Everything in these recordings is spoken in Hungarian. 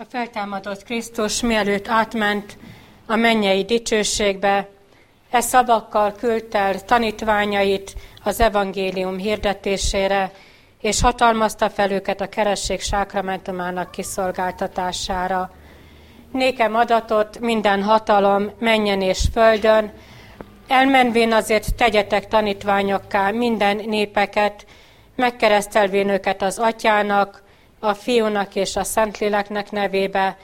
A feltámadott Krisztus mielőtt átment a mennyei dicsőségbe, e szavakkal küldte el tanítványait az evangélium hirdetésére, és hatalmazta fel őket a keresség sákramentumának kiszolgáltatására. Nékem adatot minden hatalom menjen és földön, elmenvén azért tegyetek tanítványokká minden népeket, megkeresztelvén őket az atyának, a fiúnak és a szentléleknek nevébe,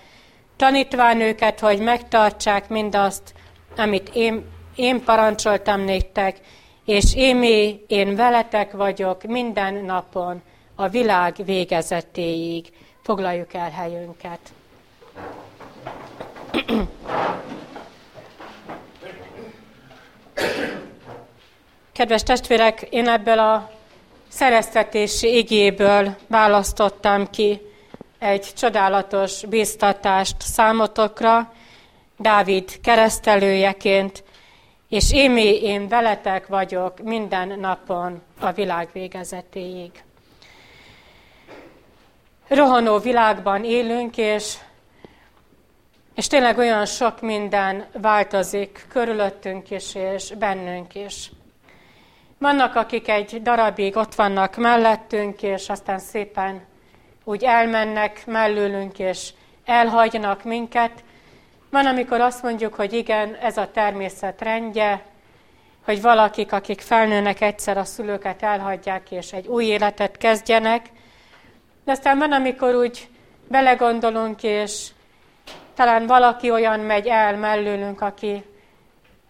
tanítván őket, hogy megtartsák mindazt, amit én, én parancsoltam néktek, és émé én veletek vagyok minden napon a világ végezetéig. Foglaljuk el helyünket. Kedves testvérek, én ebből a szereztetési igéből választottam ki egy csodálatos bíztatást számotokra, Dávid keresztelőjeként, és émi én veletek vagyok minden napon a világ végezetéig. Rohanó világban élünk, és, és tényleg olyan sok minden változik körülöttünk is, és bennünk is. Vannak, akik egy darabig ott vannak mellettünk, és aztán szépen úgy elmennek mellőlünk, és elhagynak minket. Van, amikor azt mondjuk, hogy igen, ez a természet rendje, hogy valakik, akik felnőnek egyszer a szülőket elhagyják, és egy új életet kezdjenek. De aztán van, amikor úgy belegondolunk, és talán valaki olyan megy el mellőlünk, aki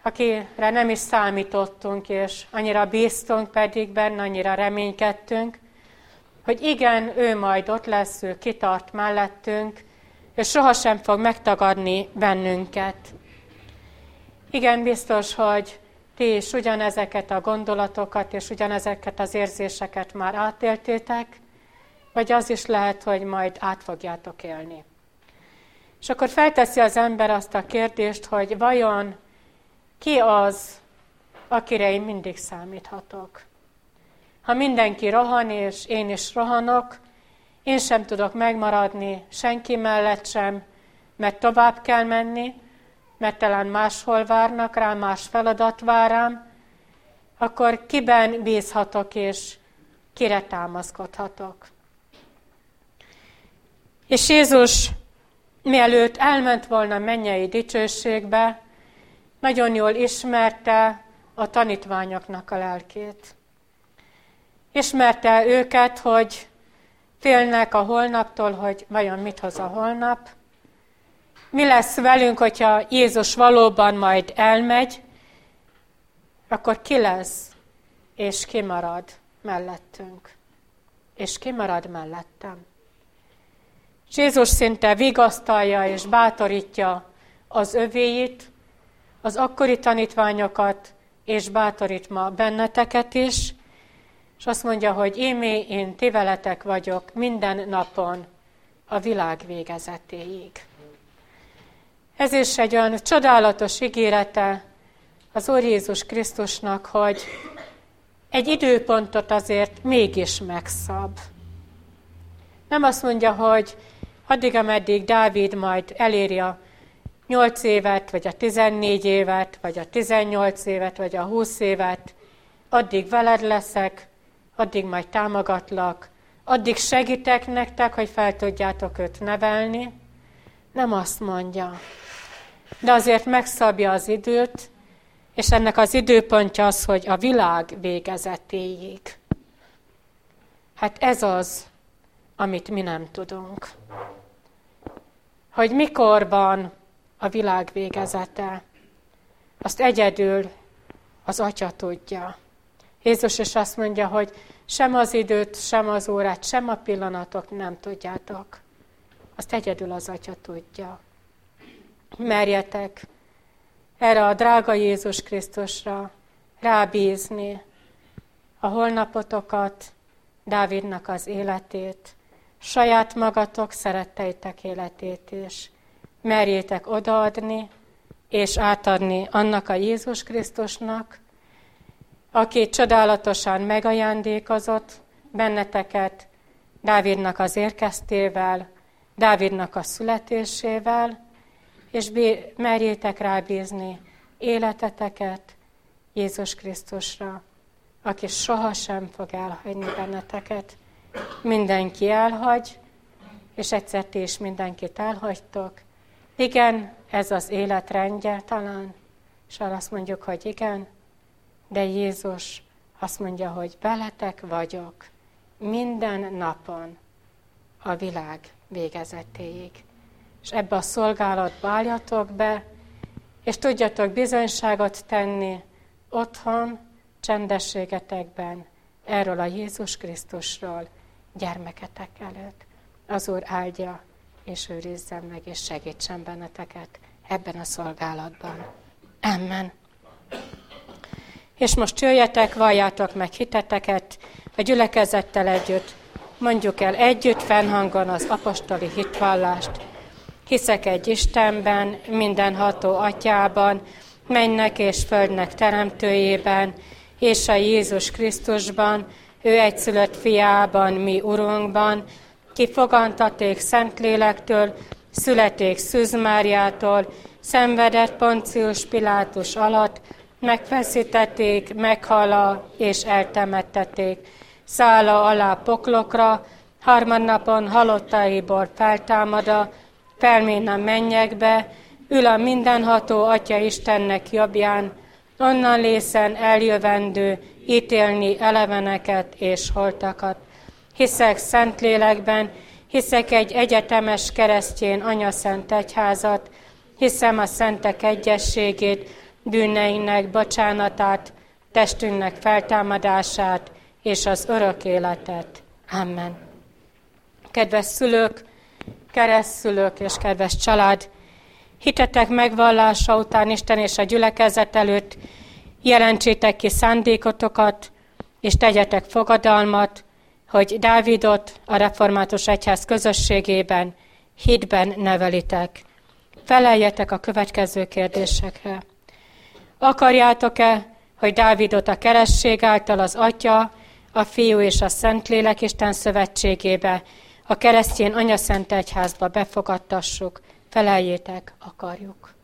akire nem is számítottunk, és annyira bíztunk pedig benne, annyira reménykedtünk, hogy igen, ő majd ott lesz, ő kitart mellettünk, és sohasem fog megtagadni bennünket. Igen, biztos, hogy ti is ugyanezeket a gondolatokat és ugyanezeket az érzéseket már átéltétek, vagy az is lehet, hogy majd át fogjátok élni. És akkor felteszi az ember azt a kérdést, hogy vajon ki az, akire én mindig számíthatok? Ha mindenki rohan, és én is rohanok, én sem tudok megmaradni senki mellett sem, mert tovább kell menni, mert talán máshol várnak rám, más feladat vár rám, akkor kiben bízhatok, és kire támaszkodhatok. És Jézus mielőtt elment volna mennyei dicsőségbe, nagyon jól ismerte a tanítványoknak a lelkét. Ismerte őket, hogy félnek a holnaptól, hogy vajon mit hoz a holnap. Mi lesz velünk, hogyha Jézus valóban majd elmegy, akkor ki lesz, és ki marad mellettünk. És ki marad mellettem. Jézus szinte vigasztalja és bátorítja az övéit, az akkori tanítványokat, és bátorít ma benneteket is, és azt mondja, hogy émé én ti vagyok minden napon a világ végezetéig. Ez is egy olyan csodálatos ígérete az Úr Jézus Krisztusnak, hogy egy időpontot azért mégis megszab. Nem azt mondja, hogy addig, ameddig Dávid majd eléri a 8 évet, vagy a 14 évet, vagy a 18 évet, vagy a 20 évet, addig veled leszek, addig majd támogatlak, addig segítek nektek, hogy fel tudjátok őt nevelni. Nem azt mondja. De azért megszabja az időt, és ennek az időpontja az, hogy a világ végezetéig. Hát ez az, amit mi nem tudunk. Hogy mikorban a világ végezete. Azt egyedül az Atya tudja. Jézus is azt mondja, hogy sem az időt, sem az órát, sem a pillanatok nem tudjátok. Azt egyedül az Atya tudja. Merjetek erre a drága Jézus Krisztusra rábízni a holnapotokat, Dávidnak az életét, saját magatok szeretteitek életét is merjétek odaadni és átadni annak a Jézus Krisztusnak, aki csodálatosan megajándékozott benneteket Dávidnak az érkeztével, Dávidnak a születésével, és merjétek rábízni életeteket Jézus Krisztusra, aki sohasem fog elhagyni benneteket. Mindenki elhagy, és egyszer ti is mindenkit elhagytok. Igen, ez az életrendje talán, és azt mondjuk, hogy igen, de Jézus azt mondja, hogy veletek vagyok minden napon a világ végezetéig. És ebbe a szolgálatba álljatok be, és tudjatok bizonyságot tenni otthon, csendességetekben, erről a Jézus Krisztusról, gyermeketek előtt. Az Úr áldja, és őrizzen meg, és segítsen benneteket ebben a szolgálatban. Amen. És most jöjjetek, valljátok meg hiteteket a gyülekezettel együtt, mondjuk el együtt fennhangon az apostoli hitvallást. Hiszek egy Istenben, mindenható atyában, mennek és földnek teremtőjében, és a Jézus Krisztusban, ő egyszülött fiában, mi Urunkban, ki fogantaték Szentlélektől, születék Szűz Máriától, szenvedett Poncius Pilátus alatt, megfeszítették, meghala és eltemettették. Szála alá poklokra, harmadnapon halottaiból feltámada, felmén a mennyekbe, ül a mindenható Atya Istennek jobbján, onnan lészen eljövendő, ítélni eleveneket és holtakat. Hiszek Szentlélekben, hiszek egy egyetemes keresztjén anyaszent egyházat, hiszem a szentek egyességét, bűneinek bocsánatát, testünknek feltámadását és az örök életet. Amen. Kedves szülők, keresztszülők és kedves család, hitetek megvallása után Isten és a gyülekezet előtt jelentsétek ki szándékotokat, és tegyetek fogadalmat, hogy Dávidot a református egyház közösségében, hitben nevelitek. Feleljetek a következő kérdésekre. Akarjátok-e, hogy Dávidot a keresség által az Atya, a Fiú és a Szentlélek Isten szövetségébe, a keresztjén anyaszent egyházba befogadtassuk? Feleljétek, akarjuk.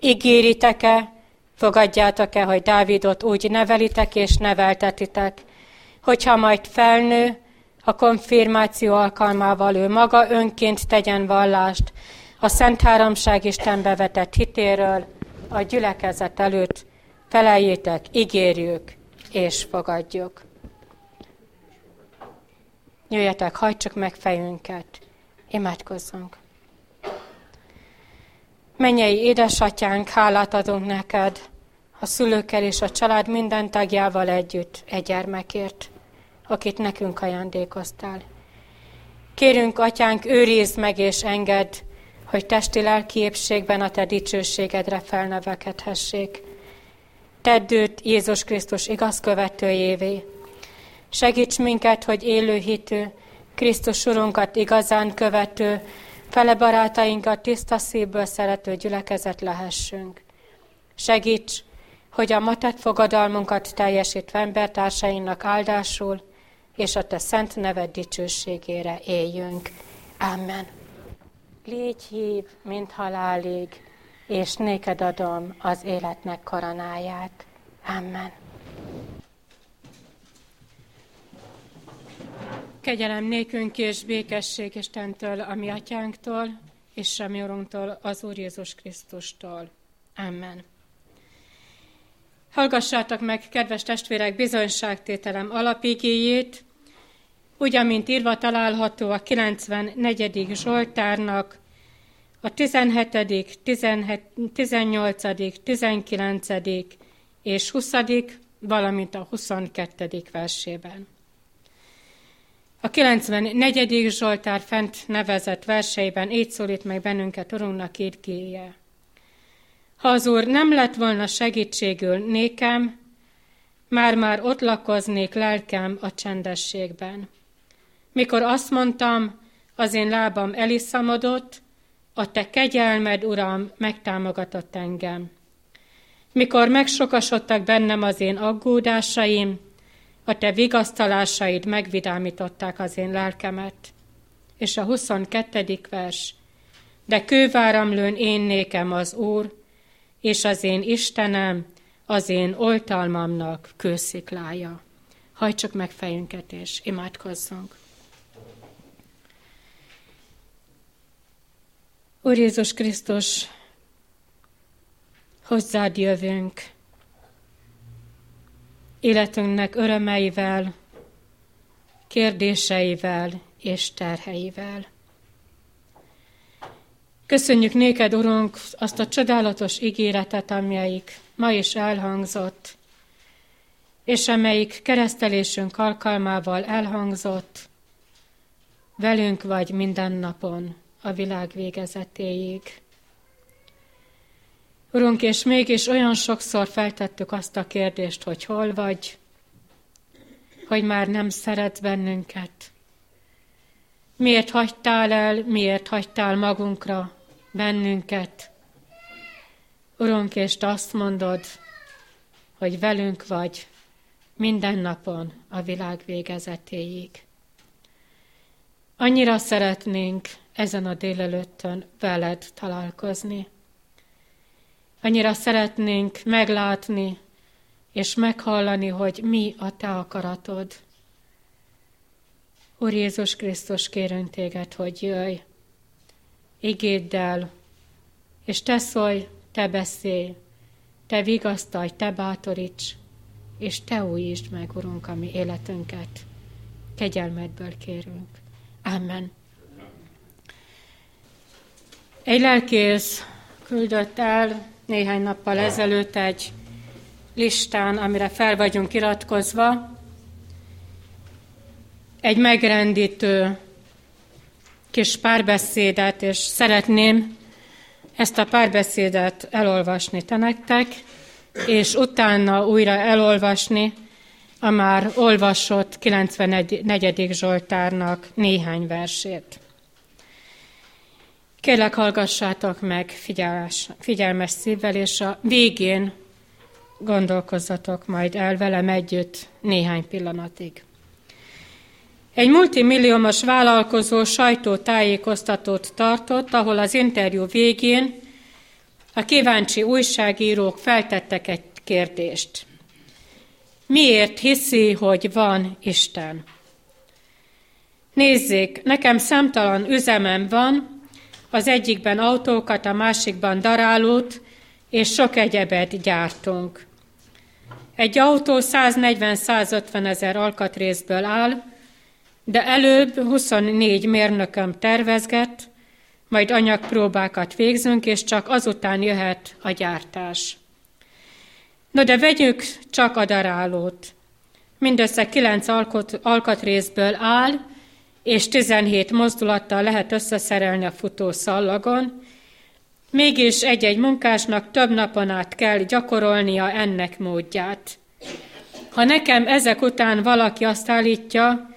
Ígéritek-e, fogadjátok-e, hogy Dávidot úgy nevelitek és neveltetitek, hogyha majd felnő, a konfirmáció alkalmával ő maga önként tegyen vallást a Szent Háromság Istenbe vetett hitéről, a gyülekezet előtt feleljétek, ígérjük és fogadjuk. Jöjjetek, hajtsuk meg fejünket, imádkozzunk. Mennyei édesatyánk, hálát adunk neked, a szülőkkel és a család minden tagjával együtt egy gyermekért, akit nekünk ajándékoztál. Kérünk, atyánk, őrizd meg és engedd, hogy testi-lelki épségben a te dicsőségedre felnevekedhessék. Tedd őt Jézus Krisztus igaz követőjévé. Segíts minket, hogy élő hitű, Krisztus Urunkat igazán követő, fele barátainkat tiszta szívből szerető gyülekezet lehessünk. Segíts, hogy a matett fogadalmunkat teljesítve embertársainak áldásul, és a Te szent neved dicsőségére éljünk. Amen. Légy hív, mint halálig, és néked adom az életnek koronáját. Amen. Kegyelem nékünk és békesség Istentől, a mi atyánktól, és a mi Urunktól, az Úr Jézus Krisztustól. Amen. Hallgassátok meg, kedves testvérek, bizonyságtételem alapigéjét, úgy, amint írva található a 94. Zsoltárnak, a 17., 17, 18., 19. és 20., valamint a 22. versében. A 94. Zsoltár fent nevezett verseiben így szólít meg bennünket Urunknak írkéje. Ha az Úr nem lett volna segítségül nékem, már-már ott lakoznék lelkem a csendességben. Mikor azt mondtam, az én lábam elisszamodott, a te kegyelmed, Uram, megtámogatott engem. Mikor megsokasodtak bennem az én aggódásaim, a te vigasztalásaid megvidámították az én lelkemet. és a 22. vers. De kőváramlőn én nékem az Úr, és az én Istenem, az én oltalmamnak kősziklája. Hajtsuk meg fejünket, és imádkozzunk. Úr Jézus Krisztus, hozzád jövünk, életünknek örömeivel, kérdéseivel és terheivel. Köszönjük néked, Urunk, azt a csodálatos ígéretet, amelyik ma is elhangzott, és amelyik keresztelésünk alkalmával elhangzott, velünk vagy minden napon a világ végezetéig. Urunk, és mégis olyan sokszor feltettük azt a kérdést, hogy hol vagy, hogy már nem szeret bennünket. Miért hagytál el, miért hagytál magunkra bennünket? Urunk, és te azt mondod, hogy velünk vagy minden napon a világ végezetéig. Annyira szeretnénk ezen a délelőttön veled találkozni. Annyira szeretnénk meglátni és meghallani, hogy mi a te akaratod. Úr Jézus Krisztus, kérünk téged, hogy jöjj, igéddel, és te szólj, te beszélj, te vigasztalj, te bátoríts, és te újítsd meg, Urunk, a mi életünket. Kegyelmedből kérünk. Amen. Egy lelkész küldött el néhány nappal ezelőtt egy listán, amire fel vagyunk iratkozva, egy megrendítő kis párbeszédet, és szeretném ezt a párbeszédet elolvasni te nektek, és utána újra elolvasni a már olvasott 94. Zsoltárnak néhány versét. Kérlek, hallgassátok meg figyelmes, figyelmes szívvel, és a végén gondolkozzatok majd el velem együtt néhány pillanatig. Egy multimilliómos vállalkozó sajtótájékoztatót tartott, ahol az interjú végén a kíváncsi újságírók feltettek egy kérdést. Miért hiszi, hogy van Isten? Nézzék, nekem számtalan üzemem van, az egyikben autókat, a másikban darálót, és sok egyebet gyártunk. Egy autó 140-150 ezer alkatrészből áll, de előbb 24 mérnököm tervezget, majd anyagpróbákat végzünk, és csak azután jöhet a gyártás. No de vegyük csak a darálót. Mindössze kilenc alkot, alkatrészből áll, és 17 mozdulattal lehet összeszerelni a futó szallagon, mégis egy-egy munkásnak több napon át kell gyakorolnia ennek módját. Ha nekem ezek után valaki azt állítja,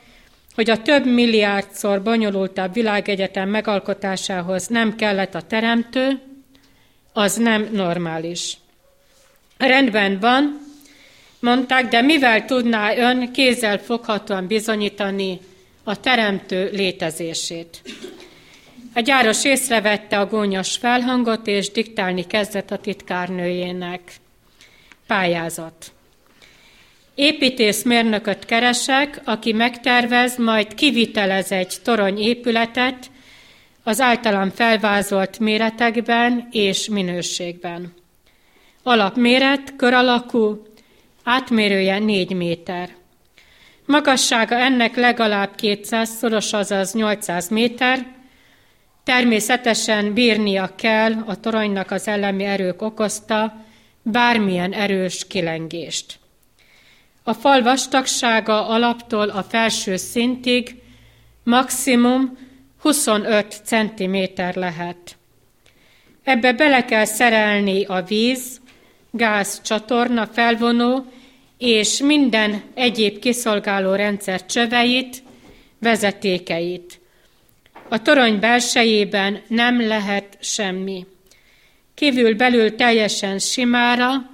hogy a több milliárdszor bonyolultabb világegyetem megalkotásához nem kellett a teremtő, az nem normális. Rendben van, mondták, de mivel tudná ön kézzel foghatóan bizonyítani a teremtő létezését? A gyáros észrevette a gónyos felhangot, és diktálni kezdett a titkárnőjének. Pályázat. Építészmérnököt keresek, aki megtervez, majd kivitelez egy torony épületet az általam felvázolt méretekben és minőségben. Alapméret, kör alakú, átmérője 4 méter. Magassága ennek legalább 200 szoros, azaz 800 méter. Természetesen bírnia kell a toronynak az elemi erők okozta bármilyen erős kilengést. A fal vastagsága alaptól a felső szintig maximum 25 cm lehet. Ebbe bele kell szerelni a víz, gáz, csatorna, felvonó és minden egyéb kiszolgáló rendszer csöveit, vezetékeit. A torony belsejében nem lehet semmi. Kívül-belül teljesen simára,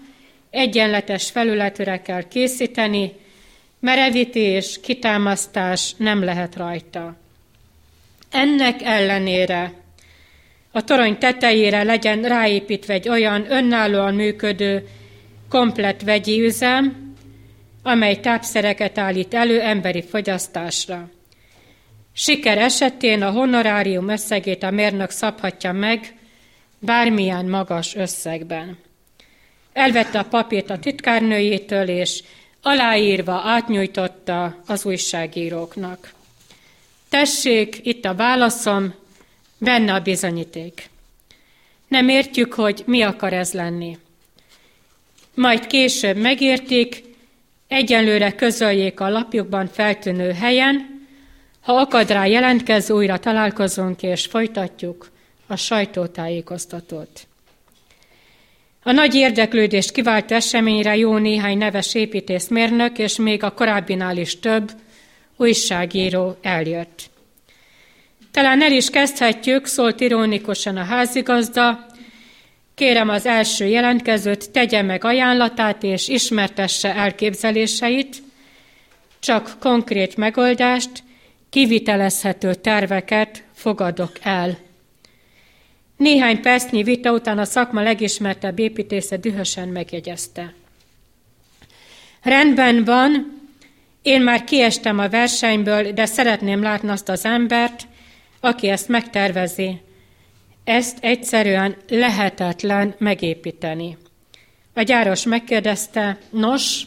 egyenletes felületre kell készíteni, merevítés, kitámasztás nem lehet rajta. Ennek ellenére a torony tetejére legyen ráépítve egy olyan önállóan működő, komplett vegyi üzem, amely tápszereket állít elő emberi fogyasztásra. Siker esetén a honorárium összegét a mérnök szabhatja meg bármilyen magas összegben. Elvette a papírt a titkárnőjétől, és aláírva átnyújtotta az újságíróknak. Tessék, itt a válaszom, benne a bizonyíték. Nem értjük, hogy mi akar ez lenni. Majd később megértik, egyenlőre közöljék a lapjukban feltűnő helyen, ha akad rá jelentkez, újra találkozunk és folytatjuk a sajtótájékoztatót. A nagy érdeklődést kivált eseményre jó néhány neves építészmérnök és még a korábbinál is több újságíró eljött. Talán el is kezdhetjük, szólt ironikusan a házigazda, kérem az első jelentkezőt, tegye meg ajánlatát és ismertesse elképzeléseit, csak konkrét megoldást, kivitelezhető terveket fogadok el. Néhány percnyi vita után a szakma legismertebb építésze dühösen megjegyezte. Rendben van, én már kiestem a versenyből, de szeretném látni azt az embert, aki ezt megtervezi. Ezt egyszerűen lehetetlen megépíteni. A gyáros megkérdezte, nos,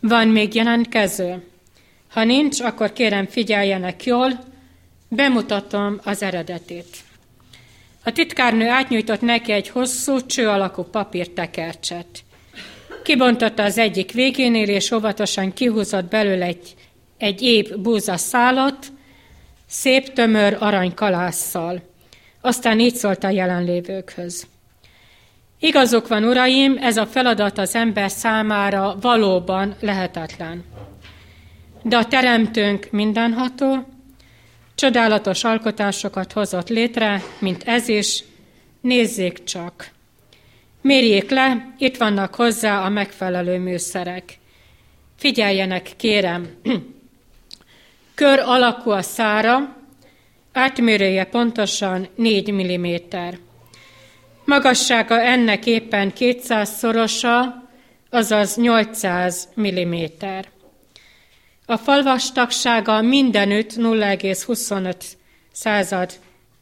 van még jelentkező? Ha nincs, akkor kérem figyeljenek jól, bemutatom az eredetét. A titkárnő átnyújtott neki egy hosszú, cső alakú papírtekercset. Kibontotta az egyik végénél, és óvatosan kihúzott belőle egy, egy épp búza szálat, szép tömör aranykalásszal. Aztán így szólt a jelenlévőkhöz. Igazok van, uraim, ez a feladat az ember számára valóban lehetetlen. De a teremtőnk mindenható, Csodálatos alkotásokat hozott létre, mint ez is, nézzék csak. Mérjék le, itt vannak hozzá a megfelelő műszerek. Figyeljenek, kérem. Kör alakú a szára, átmérője pontosan 4 mm. Magassága ennek éppen 200 szorosa, azaz 800 mm. A fal vastagsága mindenütt 0,25 század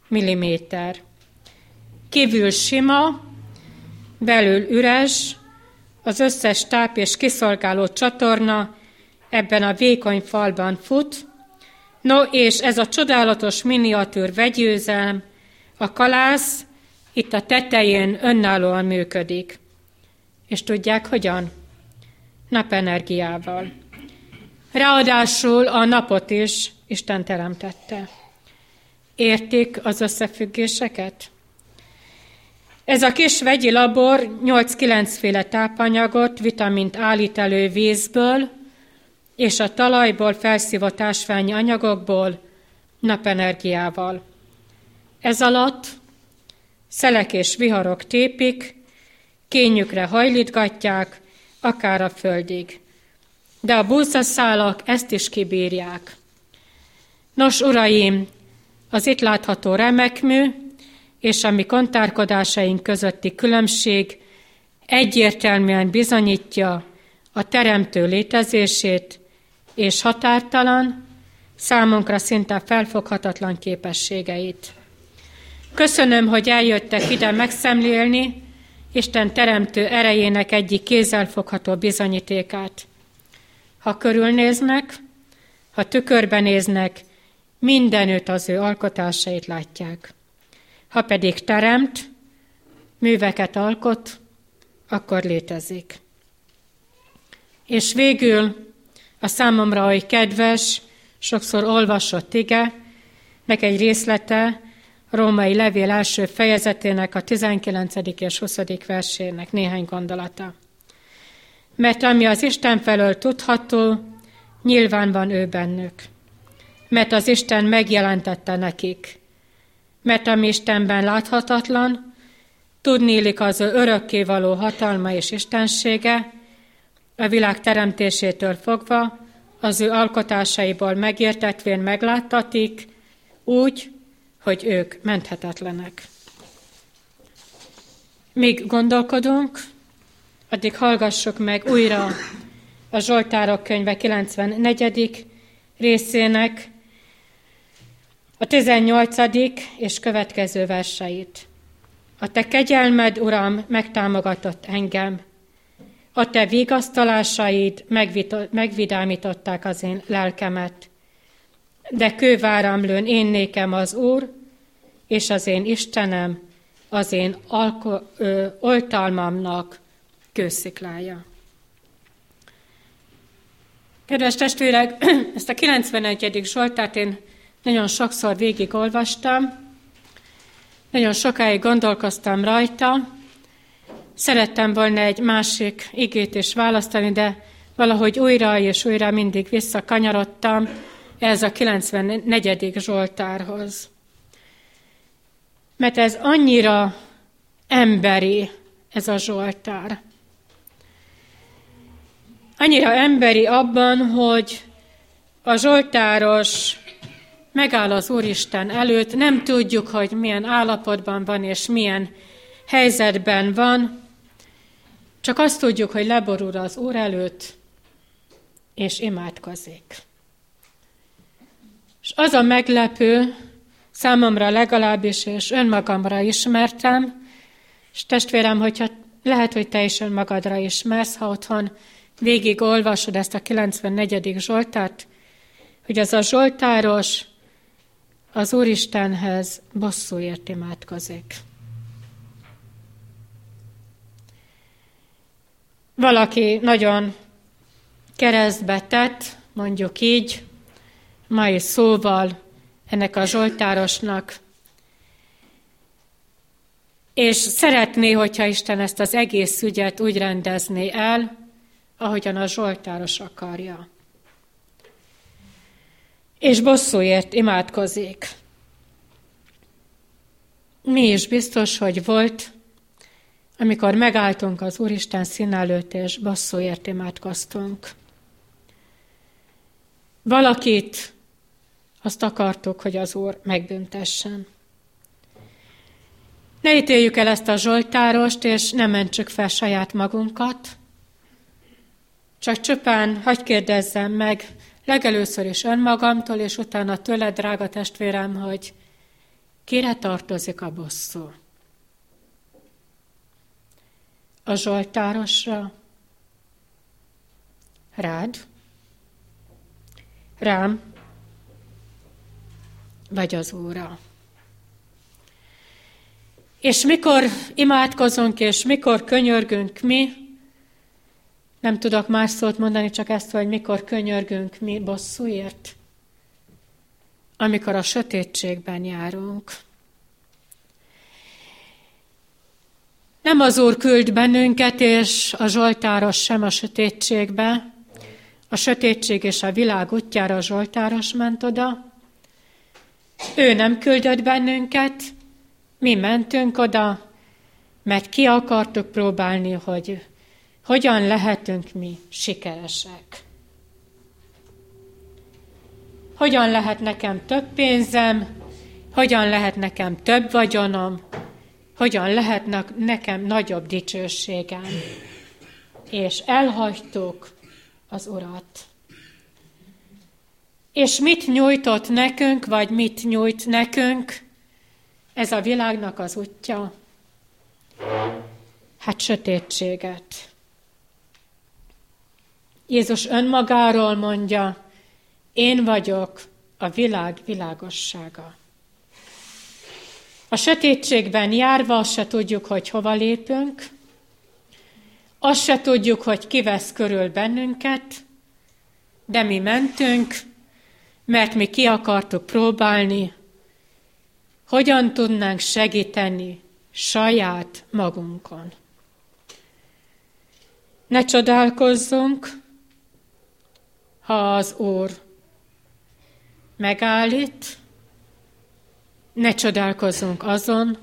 milliméter. Kívül sima, belül üres, az összes táp és kiszolgáló csatorna ebben a vékony falban fut, no és ez a csodálatos miniatűr vegyőzelm, a kalász itt a tetején önállóan működik. És tudják hogyan? Napenergiával. Ráadásul a napot is Isten teremtette. Értik az összefüggéseket? Ez a kis vegyi labor 8-9 féle tápanyagot, vitamint állít elő vízből, és a talajból felszívott ásványi anyagokból napenergiával. Ez alatt szelek és viharok tépik, kényükre hajlítgatják, akár a földig de a búzaszálak ezt is kibírják. Nos, uraim, az itt látható remekmű és a mi kontárkodásaink közötti különbség egyértelműen bizonyítja a teremtő létezését és határtalan, számunkra szinte felfoghatatlan képességeit. Köszönöm, hogy eljöttek ide megszemlélni Isten teremtő erejének egyik kézzelfogható bizonyítékát. Ha körülnéznek, ha tükörben néznek, mindenütt az ő alkotásait látják. Ha pedig teremt, műveket alkot, akkor létezik. És végül a számomra oly kedves, sokszor olvasott ige, meg egy részlete a római levél első fejezetének a 19. és 20. versének néhány gondolata mert ami az Isten felől tudható, nyilván van ő bennük. Mert az Isten megjelentette nekik. Mert ami Istenben láthatatlan, tudnélik az ő örökkévaló hatalma és istensége, a világ teremtésétől fogva, az ő alkotásaiból megértetvén megláttatik, úgy, hogy ők menthetetlenek. Míg gondolkodunk, addig hallgassuk meg újra a Zsoltárok könyve 94. részének a 18. és következő verseit. A te kegyelmed, Uram, megtámogatott engem. A te vigasztalásaid megvidámították az én lelkemet. De kőváramlőn én nékem az Úr, és az én Istenem, az én alko- ö, oltalmamnak kősziklája. Kedves testvérek, ezt a 91. Zsoltát én nagyon sokszor végigolvastam, nagyon sokáig gondolkoztam rajta, szerettem volna egy másik igét is választani, de valahogy újra és újra mindig visszakanyarodtam ez a 94. Zsoltárhoz. Mert ez annyira emberi, ez a Zsoltár. Annyira emberi abban, hogy a Zsoltáros megáll az Úristen előtt, nem tudjuk, hogy milyen állapotban van és milyen helyzetben van, csak azt tudjuk, hogy leborul az Úr előtt, és imádkozik. És az a meglepő, számomra legalábbis, és önmagamra ismertem, és testvérem, hogyha lehet, hogy te is önmagadra ismersz, ha otthon végig olvasod ezt a 94. Zsoltárt, hogy az a Zsoltáros az Úristenhez bosszúért imádkozik. Valaki nagyon keresztbe tett, mondjuk így, mai szóval ennek a Zsoltárosnak, és szeretné, hogyha Isten ezt az egész ügyet úgy rendezné el, ahogyan a Zsoltáros akarja és bosszúért imádkozik. Mi is biztos, hogy volt, amikor megálltunk az Úristen szín előtt, és bosszúért imádkoztunk. Valakit azt akartuk, hogy az Úr megbüntessen. Ne ítéljük el ezt a Zsoltárost, és ne mentsük fel saját magunkat, csak csupán hagyj kérdezzem meg legelőször is önmagamtól, és utána tőled, drága testvérem, hogy kire tartozik a bosszú? A Zsoltárosra? Rád? Rám? Vagy az Úrra? És mikor imádkozunk, és mikor könyörgünk mi, nem tudok más szót mondani, csak ezt, hogy mikor könyörgünk mi bosszúért. Amikor a sötétségben járunk. Nem az Úr küld bennünket, és a Zsoltáros sem a sötétségbe. A sötétség és a világ útjára a Zsoltáros ment oda. Ő nem küldött bennünket, mi mentünk oda, mert ki akartuk próbálni, hogy hogyan lehetünk mi sikeresek? Hogyan lehet nekem több pénzem? Hogyan lehet nekem több vagyonom? Hogyan lehet nekem nagyobb dicsőségem? És elhagytuk az Urat. És mit nyújtott nekünk, vagy mit nyújt nekünk ez a világnak az útja? Hát sötétséget. Jézus önmagáról mondja, én vagyok a világ világossága. A sötétségben járva azt se tudjuk, hogy hova lépünk, azt se tudjuk, hogy ki vesz körül bennünket, de mi mentünk, mert mi ki akartuk próbálni, hogyan tudnánk segíteni saját magunkon. Ne csodálkozzunk, ha az Úr megállít, ne csodálkozzunk azon,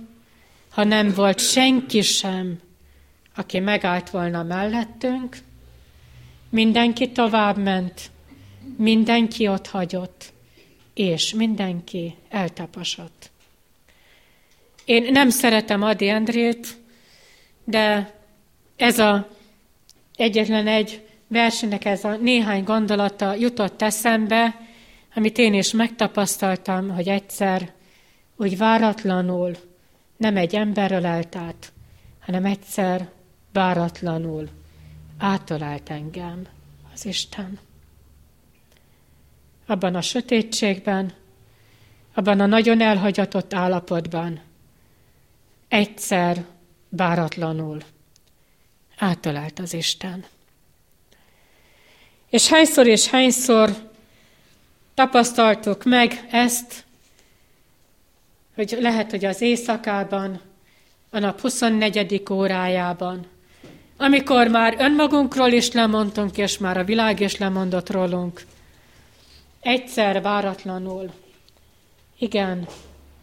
ha nem volt senki sem, aki megállt volna mellettünk, mindenki tovább ment, mindenki ott hagyott, és mindenki eltaposott. Én nem szeretem Adi Endrét, de ez a egyetlen egy versenek ez a néhány gondolata jutott eszembe, amit én is megtapasztaltam, hogy egyszer úgy váratlanul nem egy emberről állt át, hanem egyszer váratlanul átölált engem az Isten. Abban a sötétségben, abban a nagyon elhagyatott állapotban egyszer váratlanul átölált az Isten. És hányszor és hányszor tapasztaltuk meg ezt, hogy lehet, hogy az éjszakában, a nap 24. órájában, amikor már önmagunkról is lemondtunk, és már a világ is lemondott rólunk, egyszer váratlanul, igen,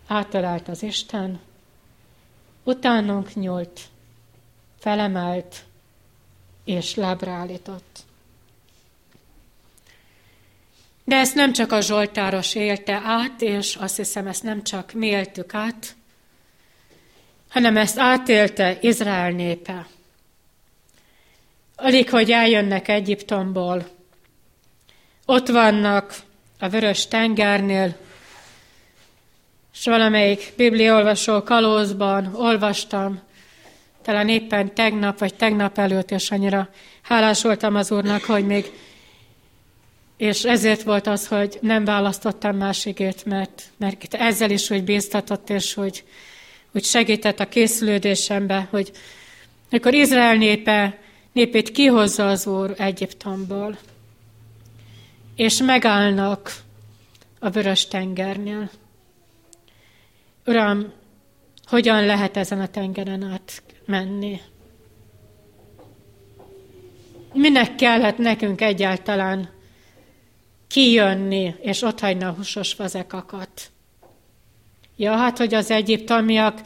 átalált az Isten, utánunk nyúlt, felemelt és lábra állított. De ezt nem csak a Zsoltáros élte át, és azt hiszem, ezt nem csak mi éltük át, hanem ezt átélte Izrael népe. Alig, hogy eljönnek Egyiptomból, ott vannak a vörös tengernél, és valamelyik bibliaolvasó kalózban olvastam, talán éppen tegnap vagy tegnap előtt, és annyira hálás voltam az Úrnak, hogy még és ezért volt az, hogy nem választottam másikét, mert, mert ezzel is hogy bíztatott, és hogy, hogy segített a készülődésembe, hogy amikor Izrael népe, népét kihozza az Úr Egyiptomból, és megállnak a vörös tengernél. Uram, hogyan lehet ezen a tengeren át menni? Minek kellett nekünk egyáltalán kijönni, és otthagyni a húsos fazekakat. Ja, hát, hogy az egyiptomiak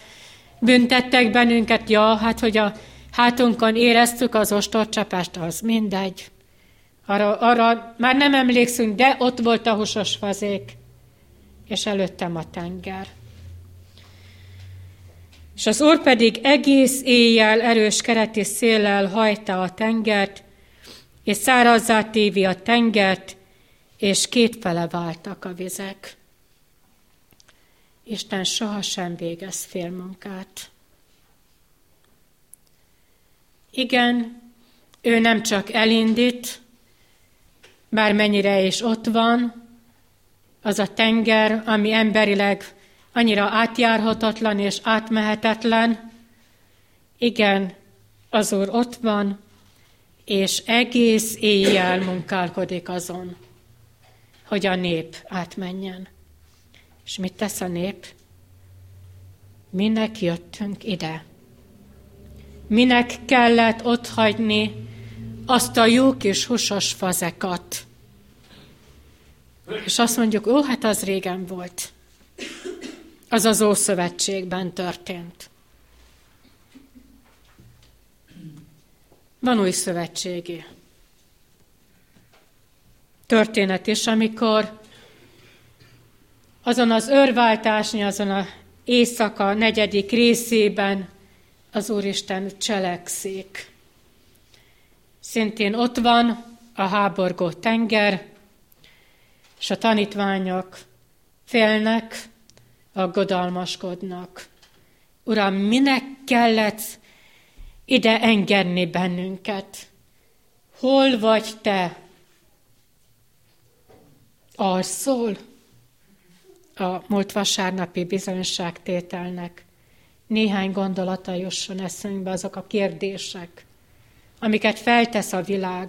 büntettek bennünket, ja, hát, hogy a hátunkon éreztük az ostorcsapást, az mindegy. Arra, arra már nem emlékszünk, de ott volt a húsos fazék, és előttem a tenger. És az Úr pedig egész éjjel erős kereti széllel hajta a tengert, és szárazzá tévi a tengert, és kétfele váltak a vizek. Isten sohasem végez félmunkát. Igen, ő nem csak elindít, bármennyire is ott van, az a tenger, ami emberileg annyira átjárhatatlan és átmehetetlen. Igen, az Úr ott van, és egész éjjel munkálkodik azon hogy a nép átmenjen. És mit tesz a nép? Minek jöttünk ide? Minek kellett otthagyni azt a jó kis húsos fazekat? És azt mondjuk, ó, hát az régen volt. Az az Ószövetségben történt. Van új szövetségi történet is, amikor azon az örváltásnyi, azon a éjszaka negyedik részében az Úristen cselekszik. Szintén ott van a háborgó tenger, és a tanítványok félnek, aggodalmaskodnak. Uram, minek kellett ide engedni bennünket? Hol vagy te? Alszol a múlt vasárnapi bizonyságtételnek. Néhány gondolata jusson eszünkbe azok a kérdések, amiket feltesz a világ,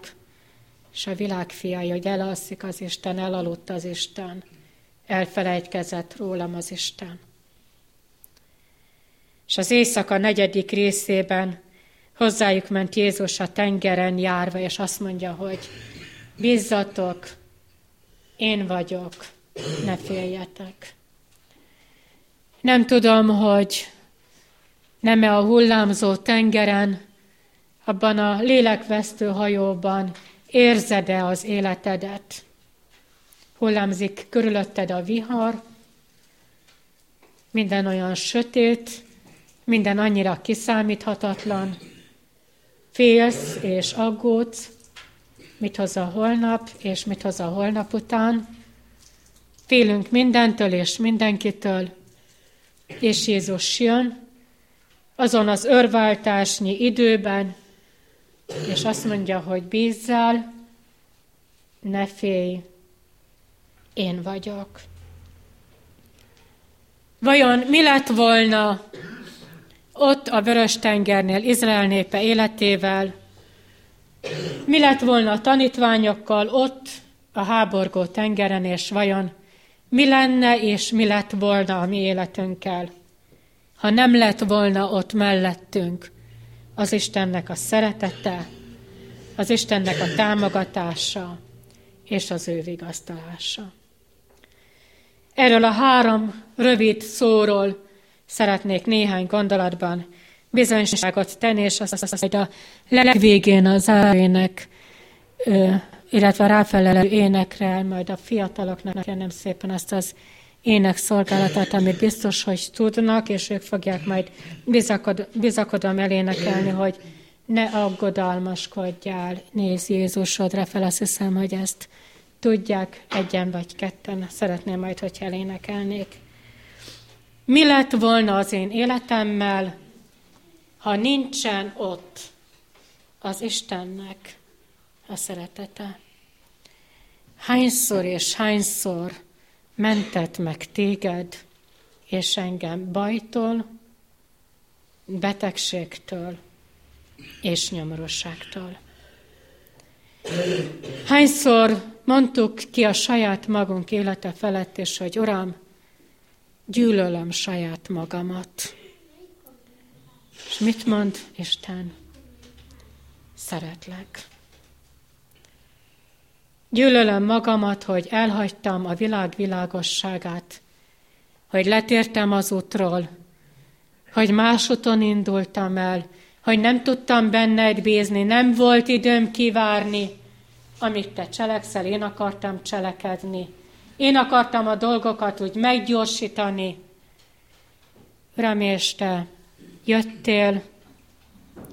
és a világ fiai, hogy elalszik az Isten, elaludt az Isten, elfelejtkezett rólam az Isten. És az éjszaka negyedik részében hozzájuk ment Jézus a tengeren járva, és azt mondja, hogy bízzatok, én vagyok, ne féljetek. Nem tudom, hogy nem-e a hullámzó tengeren, abban a lélekvesztő hajóban érzed-e az életedet? hullámzik körülötted a vihar, minden olyan sötét, minden annyira kiszámíthatatlan, félsz és aggódsz, mit hoz a holnap, és mit hoz a holnap után. Félünk mindentől és mindenkitől, és Jézus jön, azon az örváltásnyi időben, és azt mondja, hogy bízzál, ne félj, én vagyok. Vajon mi lett volna ott a Vörös-tengernél Izrael népe életével, mi lett volna a tanítványokkal ott a háborgó tengeren, és vajon mi lenne és mi lett volna a mi életünkkel, ha nem lett volna ott mellettünk az Istennek a szeretete, az Istennek a támogatása és az ő vigasztalása. Erről a három rövid szóról szeretnék néhány gondolatban bizonyságot tenni, és azt, azt, azt a legvégén az zárének, illetve a ráfelelő énekre, majd a fiataloknak nem szépen azt az ének szolgálatát, amit biztos, hogy tudnak, és ők fogják majd bizakod, bizakodom elénekelni, hogy ne aggodalmaskodjál, néz Jézusodra fel, azt hiszem, hogy ezt tudják egyen vagy ketten, szeretném majd, hogy elénekelnék. Mi lett volna az én életemmel, ha nincsen ott az Istennek a szeretete? Hányszor és hányszor mentett meg téged és engem bajtól, betegségtől és nyomorosságtól. Hányszor mondtuk ki a saját magunk élete felett, és hogy Uram, gyűlölöm saját magamat. És mit mond Isten? Szeretlek. Gyűlölöm magamat, hogy elhagytam a világ világosságát, hogy letértem az útról, hogy más úton indultam el, hogy nem tudtam benned bízni, nem volt időm kivárni, amit te cselekszel, én akartam cselekedni. Én akartam a dolgokat úgy meggyorsítani. Uram, és te jöttél,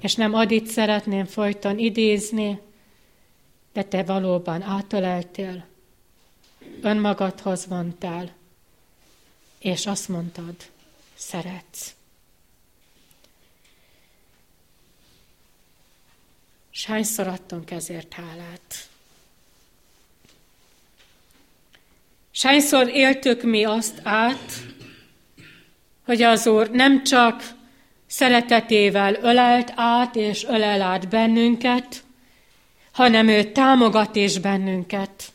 és nem adit szeretném folyton idézni, de te valóban átöleltél, önmagadhoz vontál, és azt mondtad, szeretsz. És hányszor adtunk ezért hálát? Hányszor éltük mi azt át, hogy az Úr nem csak szeretetével ölelt át és ölel át bennünket, hanem ő támogat is bennünket.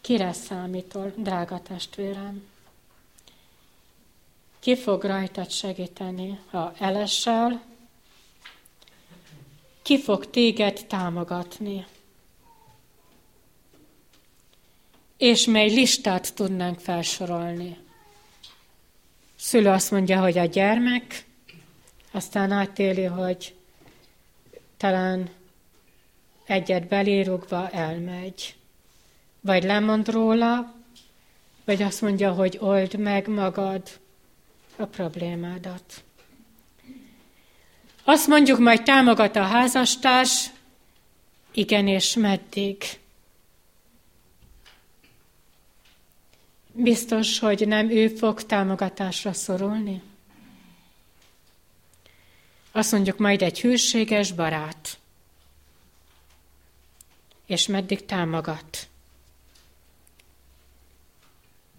Kire számítol, drága testvérem? Ki fog rajtad segíteni, ha elesel? Ki fog téged támogatni? És mely listát tudnánk felsorolni? Szülő azt mondja, hogy a gyermek, aztán átéli, hogy talán egyet belérugva elmegy. Vagy lemond róla, vagy azt mondja, hogy old meg magad a problémádat. Azt mondjuk, majd támogat a házastárs, igen, és meddig? Biztos, hogy nem ő fog támogatásra szorulni? Azt mondjuk majd egy hűséges barát. És meddig támogat?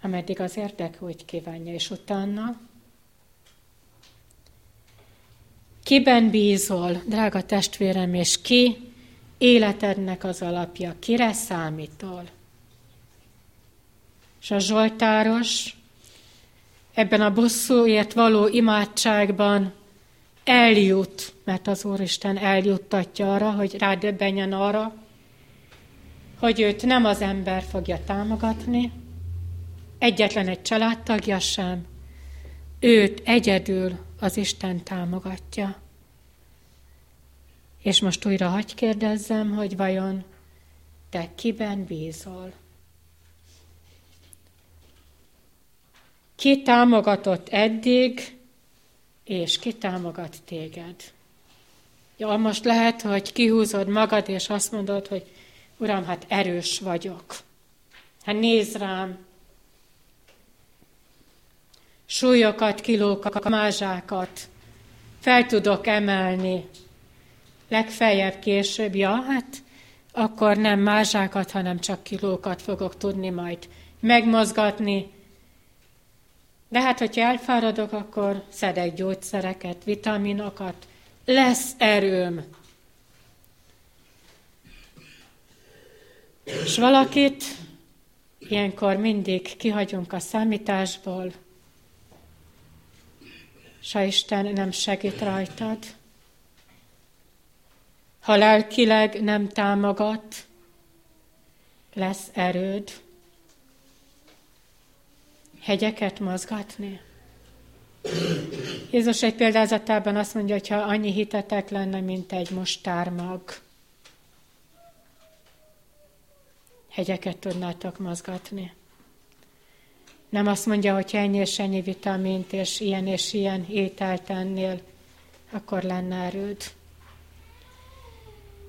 Ameddig az érdek úgy kívánja, és utána Kiben bízol, drága testvérem, és ki életednek az alapja, kire számítol? És a Zsoltáros ebben a bosszúért való imádságban eljut, mert az Úristen eljuttatja arra, hogy rádöbbenjen arra, hogy őt nem az ember fogja támogatni, egyetlen egy családtagja sem, őt egyedül az Isten támogatja. És most újra hagy kérdezzem, hogy vajon te kiben bízol? Ki támogatott eddig, és ki támogat téged? Ja, most lehet, hogy kihúzod magad, és azt mondod, hogy Uram, hát erős vagyok. Hát nézd rám. Súlyokat, kilókat, mázsákat fel tudok emelni. Legfeljebb később, ja, hát akkor nem mázsákat, hanem csak kilókat fogok tudni majd megmozgatni. De hát, hogyha elfáradok, akkor szedek gyógyszereket, vitaminokat, lesz erőm. És valakit ilyenkor mindig kihagyunk a számításból, és ha Isten nem segít rajtad, ha lelkileg nem támogat, lesz erőd hegyeket mozgatni. Jézus egy példázatában azt mondja, hogy ha annyi hitetek lenne, mint egy mostármag, hegyeket tudnátok mozgatni. Nem azt mondja, hogy ennyi és ennyi vitamint és ilyen és ilyen ételt ennél, akkor lenne erőd.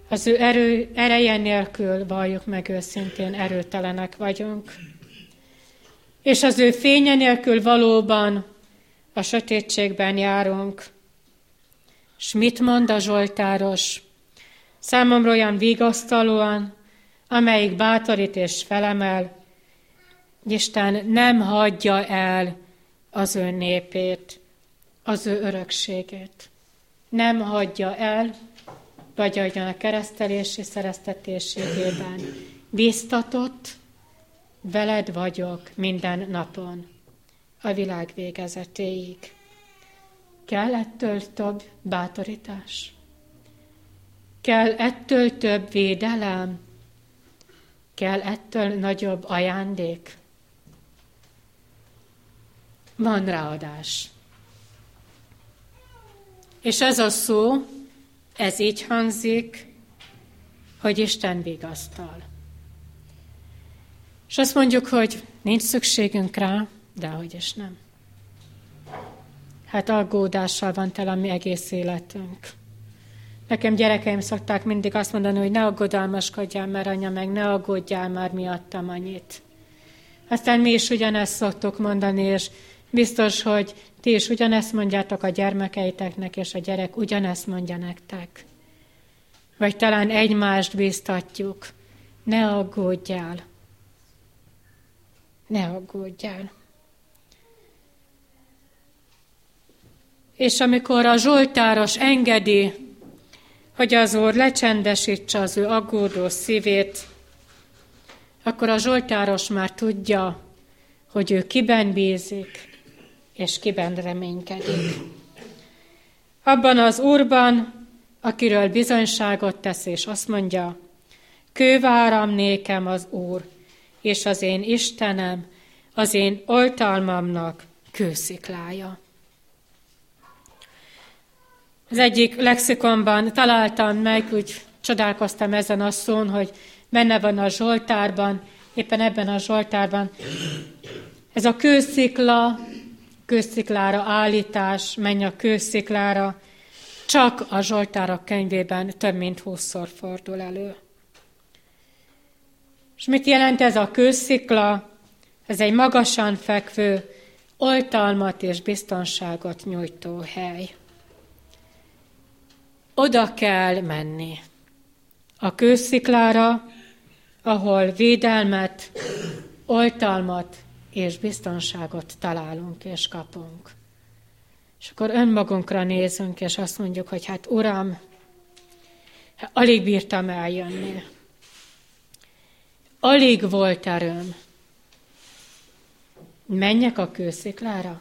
Az ő erő, ereje nélkül valljuk meg őszintén, erőtelenek vagyunk. És az ő fénye nélkül valóban a sötétségben járunk. És mit mond a Zsoltáros? Számomra olyan vigasztalóan, amelyik bátorít és felemel, Isten nem hagyja el az ő népét, az ő örökségét. Nem hagyja el, vagy ahogyan a keresztelési szereztetésségében biztatott, veled vagyok minden napon, a világ végezetéig. Kell ettől több bátorítás? Kell ettől több védelem? Kell ettől nagyobb ajándék? Van ráadás. És ez a szó, ez így hangzik, hogy Isten vigasztal. És azt mondjuk, hogy nincs szükségünk rá, de hogy is nem. Hát aggódással van tele a mi egész életünk. Nekem gyerekeim szokták mindig azt mondani, hogy ne aggodalmaskodjál már, anya, meg ne aggódjál már miattam annyit. Aztán mi is ugyanezt szoktuk mondani, és biztos, hogy ti is ugyanezt mondjátok a gyermekeiteknek, és a gyerek ugyanezt mondja nektek. Vagy talán egymást biztatjuk. Ne aggódjál. Ne aggódjál. És amikor a Zsoltáros engedi, hogy az Úr lecsendesítse az ő aggódó szívét, akkor a Zsoltáros már tudja, hogy ő kiben bízik, és kiben reménykedik. Abban az Úrban, akiről bizonyságot tesz, és azt mondja, kőváram nékem az Úr, és az én Istenem, az én oltalmamnak kősziklája. Az egyik lexikonban találtam meg, úgy csodálkoztam ezen a szón, hogy benne van a Zsoltárban, éppen ebben a Zsoltárban. Ez a kőszikla, kősziklára állítás, menj a kősziklára, csak a Zsoltárok könyvében több mint húszszor fordul elő. És mit jelent ez a kőszikla? Ez egy magasan fekvő, oltalmat és biztonságot nyújtó hely. Oda kell menni. A kősziklára, ahol védelmet, oltalmat és biztonságot találunk és kapunk. És akkor önmagunkra nézünk, és azt mondjuk, hogy hát Uram, alig bírtam eljönni. Alig volt erőm. Menjek a kősziklára?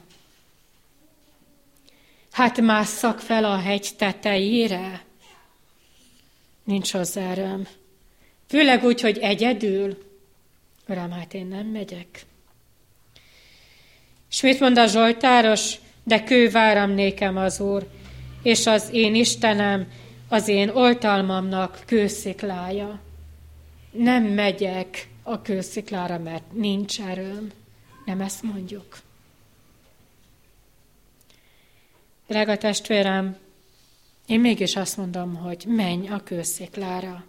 Hát másszak fel a hegy tetejére? Nincs hozzá erőm. Főleg úgy, hogy egyedül. Uram, hát én nem megyek. És mit mond a Zsoltáros? De kőváram nékem az Úr, és az én Istenem, az én oltalmamnak kősziklája. Nem megyek a kősziklára, mert nincs erőm. Nem ezt mondjuk. Drága testvérem, én mégis azt mondom, hogy menj a kősziklára.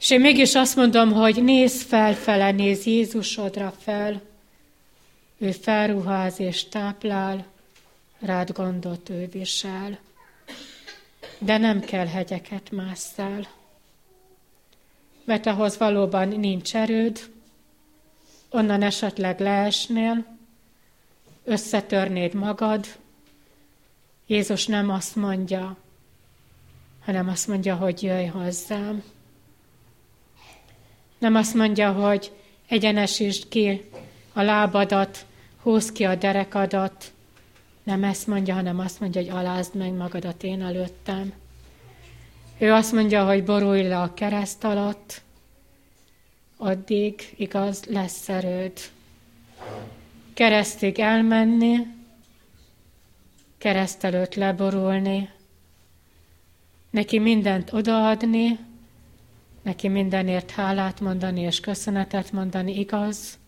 És én mégis azt mondom, hogy nézz felfele, nézz Jézusodra fel. Ő felruház és táplál, rád gondot ő visel. De nem kell hegyeket másszál, mert ahhoz valóban nincs erőd, onnan esetleg leesnél, összetörnéd magad. Jézus nem azt mondja, hanem azt mondja, hogy jöjj hozzám. Nem azt mondja, hogy egyenesítsd ki a lábadat, húzd ki a derekadat. Nem ezt mondja, hanem azt mondja, hogy alázd meg magadat én előttem. Ő azt mondja, hogy borulj le a kereszt alatt, addig igaz lesz erőd. Keresztig elmenni, kereszt előtt leborulni, neki mindent odaadni, neki mindenért hálát mondani és köszönetet mondani, igaz?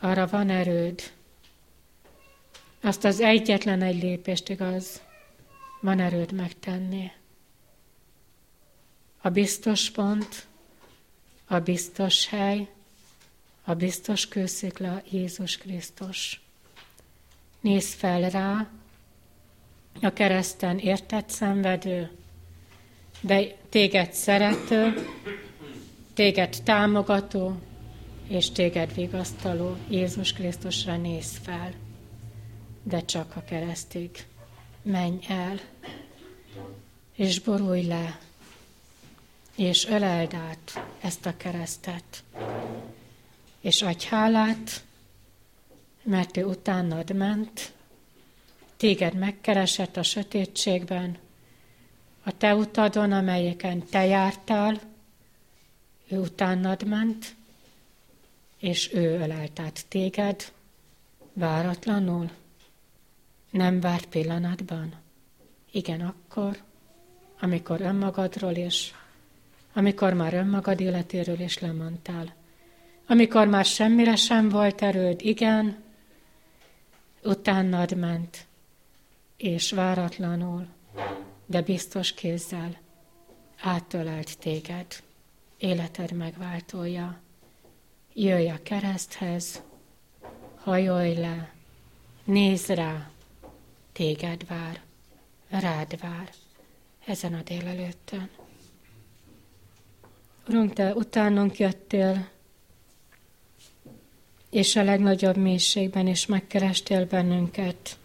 Arra van erőd. Azt az egyetlen egy lépést, igaz, van erőd megtenni. A biztos pont, a biztos hely, a biztos kőszikla Jézus Krisztus. Nézz fel rá, a kereszten értett szenvedő, de téged szerető, téged támogató, és téged vigasztaló Jézus Krisztusra néz fel, de csak a keresztig. Menj el, és borulj le, és öleld át ezt a keresztet, és adj hálát, mert ő utánad ment, téged megkeresett a sötétségben, a te utadon, amelyeken te jártál, ő utánad ment, és ő ölelt át téged váratlanul, nem várt pillanatban. Igen, akkor, amikor önmagadról is, amikor már önmagad életéről is lemondtál, amikor már semmire sem volt erőd, igen, utánad ment, és váratlanul, de biztos kézzel átölelt téged, életed megváltója. Jöjj a kereszthez, hajolj le, nézz rá, téged vár, rád vár ezen a délelőttön. Urunk, Te utánunk jöttél, és a legnagyobb mélységben is megkerestél bennünket.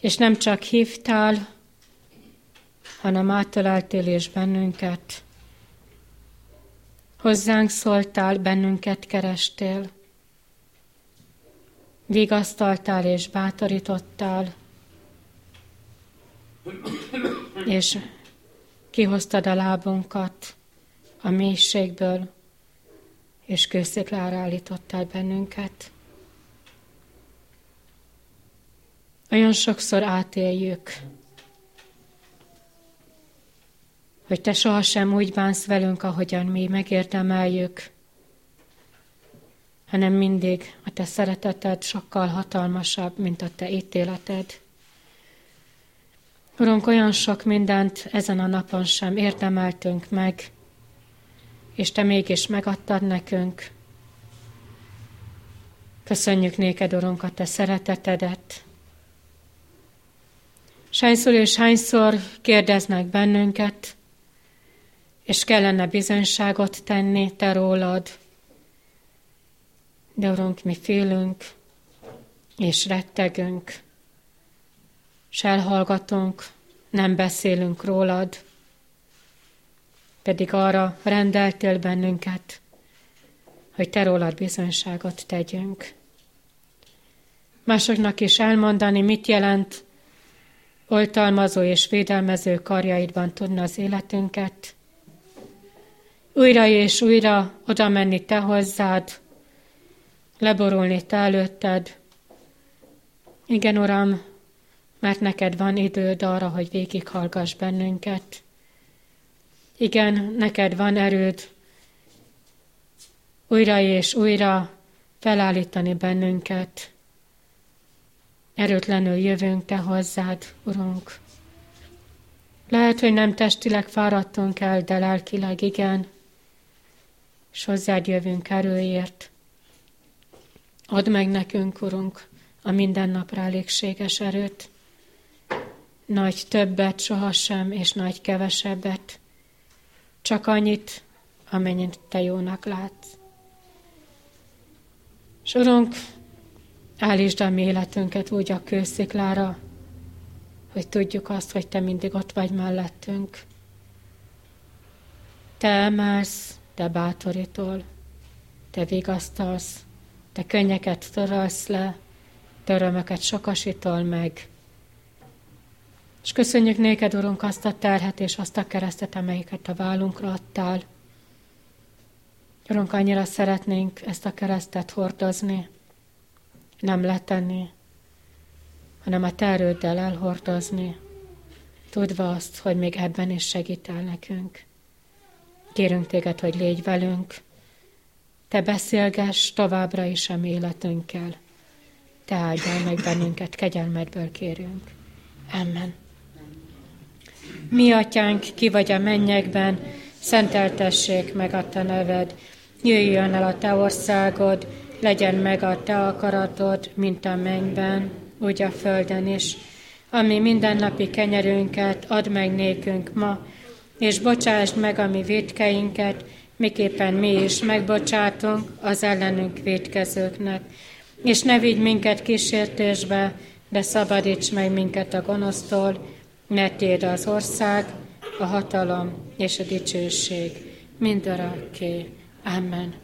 És nem csak hívtál, hanem áttaláltél és bennünket. Hozzánk szóltál, bennünket kerestél. Vigasztaltál és bátorítottál, és kihoztad a lábunkat a mélységből, és kősziklára állítottál bennünket. Olyan sokszor átéljük, hogy te sohasem úgy bánsz velünk, ahogyan mi megérdemeljük, hanem mindig a te szereteted sokkal hatalmasabb, mint a te ítéleted. Urunk, olyan sok mindent ezen a napon sem érdemeltünk meg, és Te mégis megadtad nekünk. Köszönjük néked, Urunk, a Te szeretetedet. Sányszor és hányszor kérdeznek bennünket, és kellene bizonyságot tenni Te rólad. De Urunk, mi félünk, és rettegünk, s elhallgatunk, nem beszélünk rólad, pedig arra rendeltél bennünket, hogy te rólad bizonyságot tegyünk. Másoknak is elmondani, mit jelent oltalmazó és védelmező karjaidban tudna az életünket, újra és újra oda menni te hozzád, leborulni te előtted. Igen, Uram, mert neked van időd arra, hogy végighallgass bennünket, Igen, neked van erőd újra és újra felállítani bennünket. Erőtlenül jövünk Te hozzád, Urunk. Lehet, hogy nem testileg fáradtunk el, de lelkileg igen, és hozzád jövünk erőért. Add meg nekünk, Urunk, a mindennapra elégséges erőt. Nagy többet sohasem, és nagy kevesebbet. Csak annyit, amennyit Te jónak látsz. És Urunk, állítsd a mi életünket úgy a kősziklára, hogy tudjuk azt, hogy Te mindig ott vagy mellettünk. Te emelsz, Te bátorítol, Te vigasztalsz, Te könnyeket törölsz le, Te örömöket sokasítol meg. És köszönjük néked, Urunk, azt a terhet és azt a keresztet, amelyiket a vállunkra adtál. Urunk, annyira szeretnénk ezt a keresztet hordozni, nem letenni, hanem a te erőddel elhordozni, tudva azt, hogy még ebben is segítel nekünk. Kérünk téged, hogy légy velünk, te beszélgess továbbra is a mi életünkkel. Te áldjál meg bennünket, kegyelmedből kérünk. Amen. Mi atyánk, ki vagy a mennyekben, szenteltessék meg a te neved, jöjjön el a te országod, legyen meg a te akaratod, mint a mennyben, úgy a földön is. Ami mindennapi kenyerünket add meg nékünk ma, és bocsásd meg a mi védkeinket, miképpen mi is megbocsátunk az ellenünk védkezőknek. És ne vigy minket kísértésbe, de szabadíts meg minket a gonosztól, mert Téd az ország, a hatalom és a dicsőség mindörökké. Amen.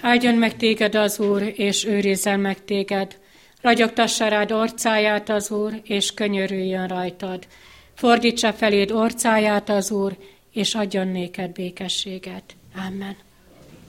Áldjon meg téged az Úr, és őrizzen meg téged. Ragyogtassa rád orcáját az Úr, és könyörüljön rajtad. Fordítsa feléd orcáját az Úr, és adjon néked békességet. Amen.